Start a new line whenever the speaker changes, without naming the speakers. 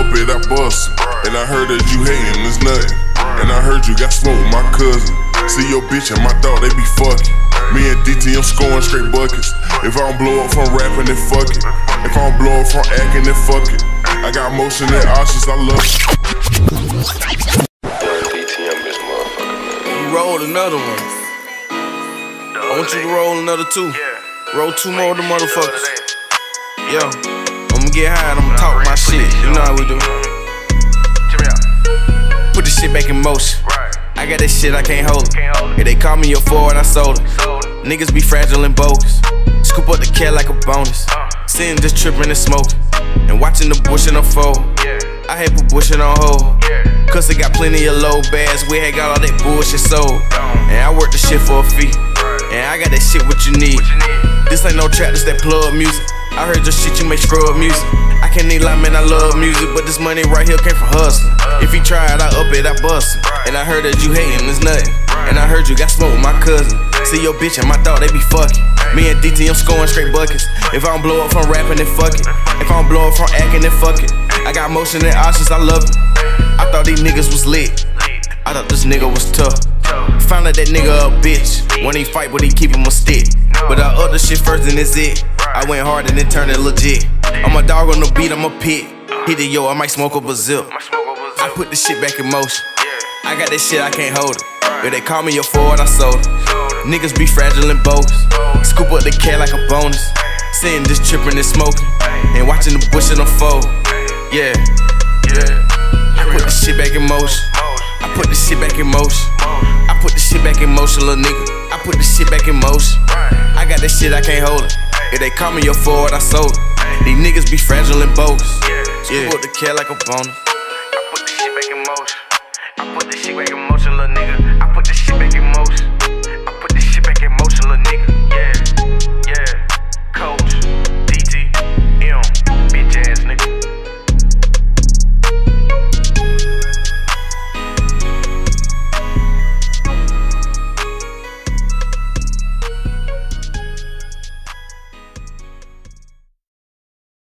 up it, I bust And I heard that you hating, it's nothing. And I heard you got smoke with my cousin. See your bitch and my dog, they be fucking. Me and DT, I'm scoring straight buckets. If I don't blow up from rapping, then fuck it. If I don't blow up from acting, then fuck it. I got motion and options, I love it.
DTM.
You rolled another one. I want you to roll another two. Roll two more of the motherfuckers. Yo, I'ma get high and I'ma talk my shit. You know how we do. Put the shit back in motion. I got that shit I can't hold it. If they call me a forward, I sold it. Niggas be fragile and bogus. Scoop up the cat like a bonus. Uh. Sitting just tripping and smoking. And watching the bush unfold. I had put bush on hold. Cause they got plenty of low bags. We had got all that bullshit sold. And I worked the shit for a fee. And I got that shit what you need. This ain't no trap, this that plug music. I heard your shit, you make scrub music. I can't need lie, man, I love music, but this money right here came from hustling. If he tried, I up it, I bust it. And I heard that you hating, it's nothing. And I heard you got smoke with my cousin. See your bitch and my dog, they be fucking. Me and DT, I'm scoring straight buckets. If I don't blow up from rapping, then fuck it. If I don't blow up from acting, then fuck it. I got motion and options, I love it. I thought these niggas was lit. I thought this nigga was tough. Out that nigga a bitch. When he fight, but he keep him a stick. But I other shit first and it's it. I went hard and then turned it legit. I'm a dog on the beat, I'm a pit. Hit it, yo, I might smoke up a zip. I put the shit back in motion. I got that shit, I can't hold it. If they call me a forward, I sold it. Niggas be fragile and bogus. Scoop up the cat like a bonus. Sitting just tripping and smoking. And watching the bush unfold. Yeah, yeah. I put the shit back in motion. I put the shit back in motion. I put the shit back in motion, little nigga. I put this shit back in motion. I got that shit, I can't hold it. If they call me a forward, I sold it. These niggas be fragile and bogus. Yeah. Scoop up the cat like a bonus.
I put this shit back in motion. I put this shit back in motion, little nigga.